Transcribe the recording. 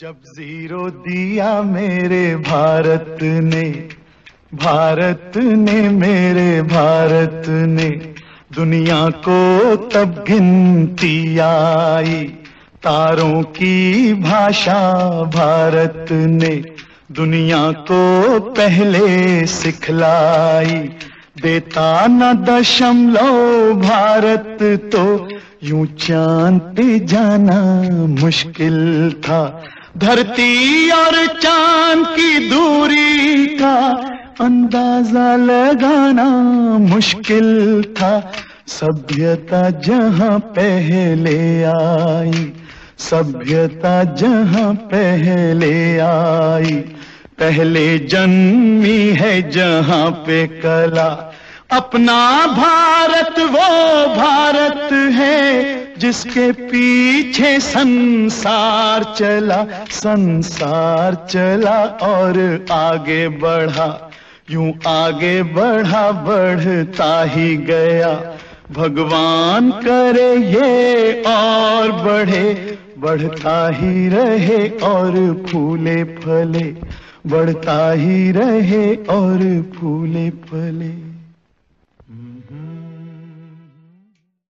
जब ज़ीरो दिया मेरे भारत ने भारत ने मेरे भारत ने, दुनिया को तब गिनती आई। तारों की भाषा भारत ने, दुनिया को पहले सिखलाई। देता न दशमलव भारत तो यूँ चाँद जाना मुश्किल था। धरती और चाँद की दूरी का अंदाज़ा लगाना मुश्किल था। सभ्यता जहाँ पहले आई, सभ्यता जहाँ पहले आई। पहले जन्मी है जहाँ पे कला, अपना भारत, वो भारत जिसके पीछे संसार चला संसार चला और आगे बढ़ा। यूँ आगे बढ़ा, बढ़ता ही गया। भगवान करे ये और बढ़े, बढ़ता ही रहे और फूले फले, बढ़ता ही रहे और फूले फले।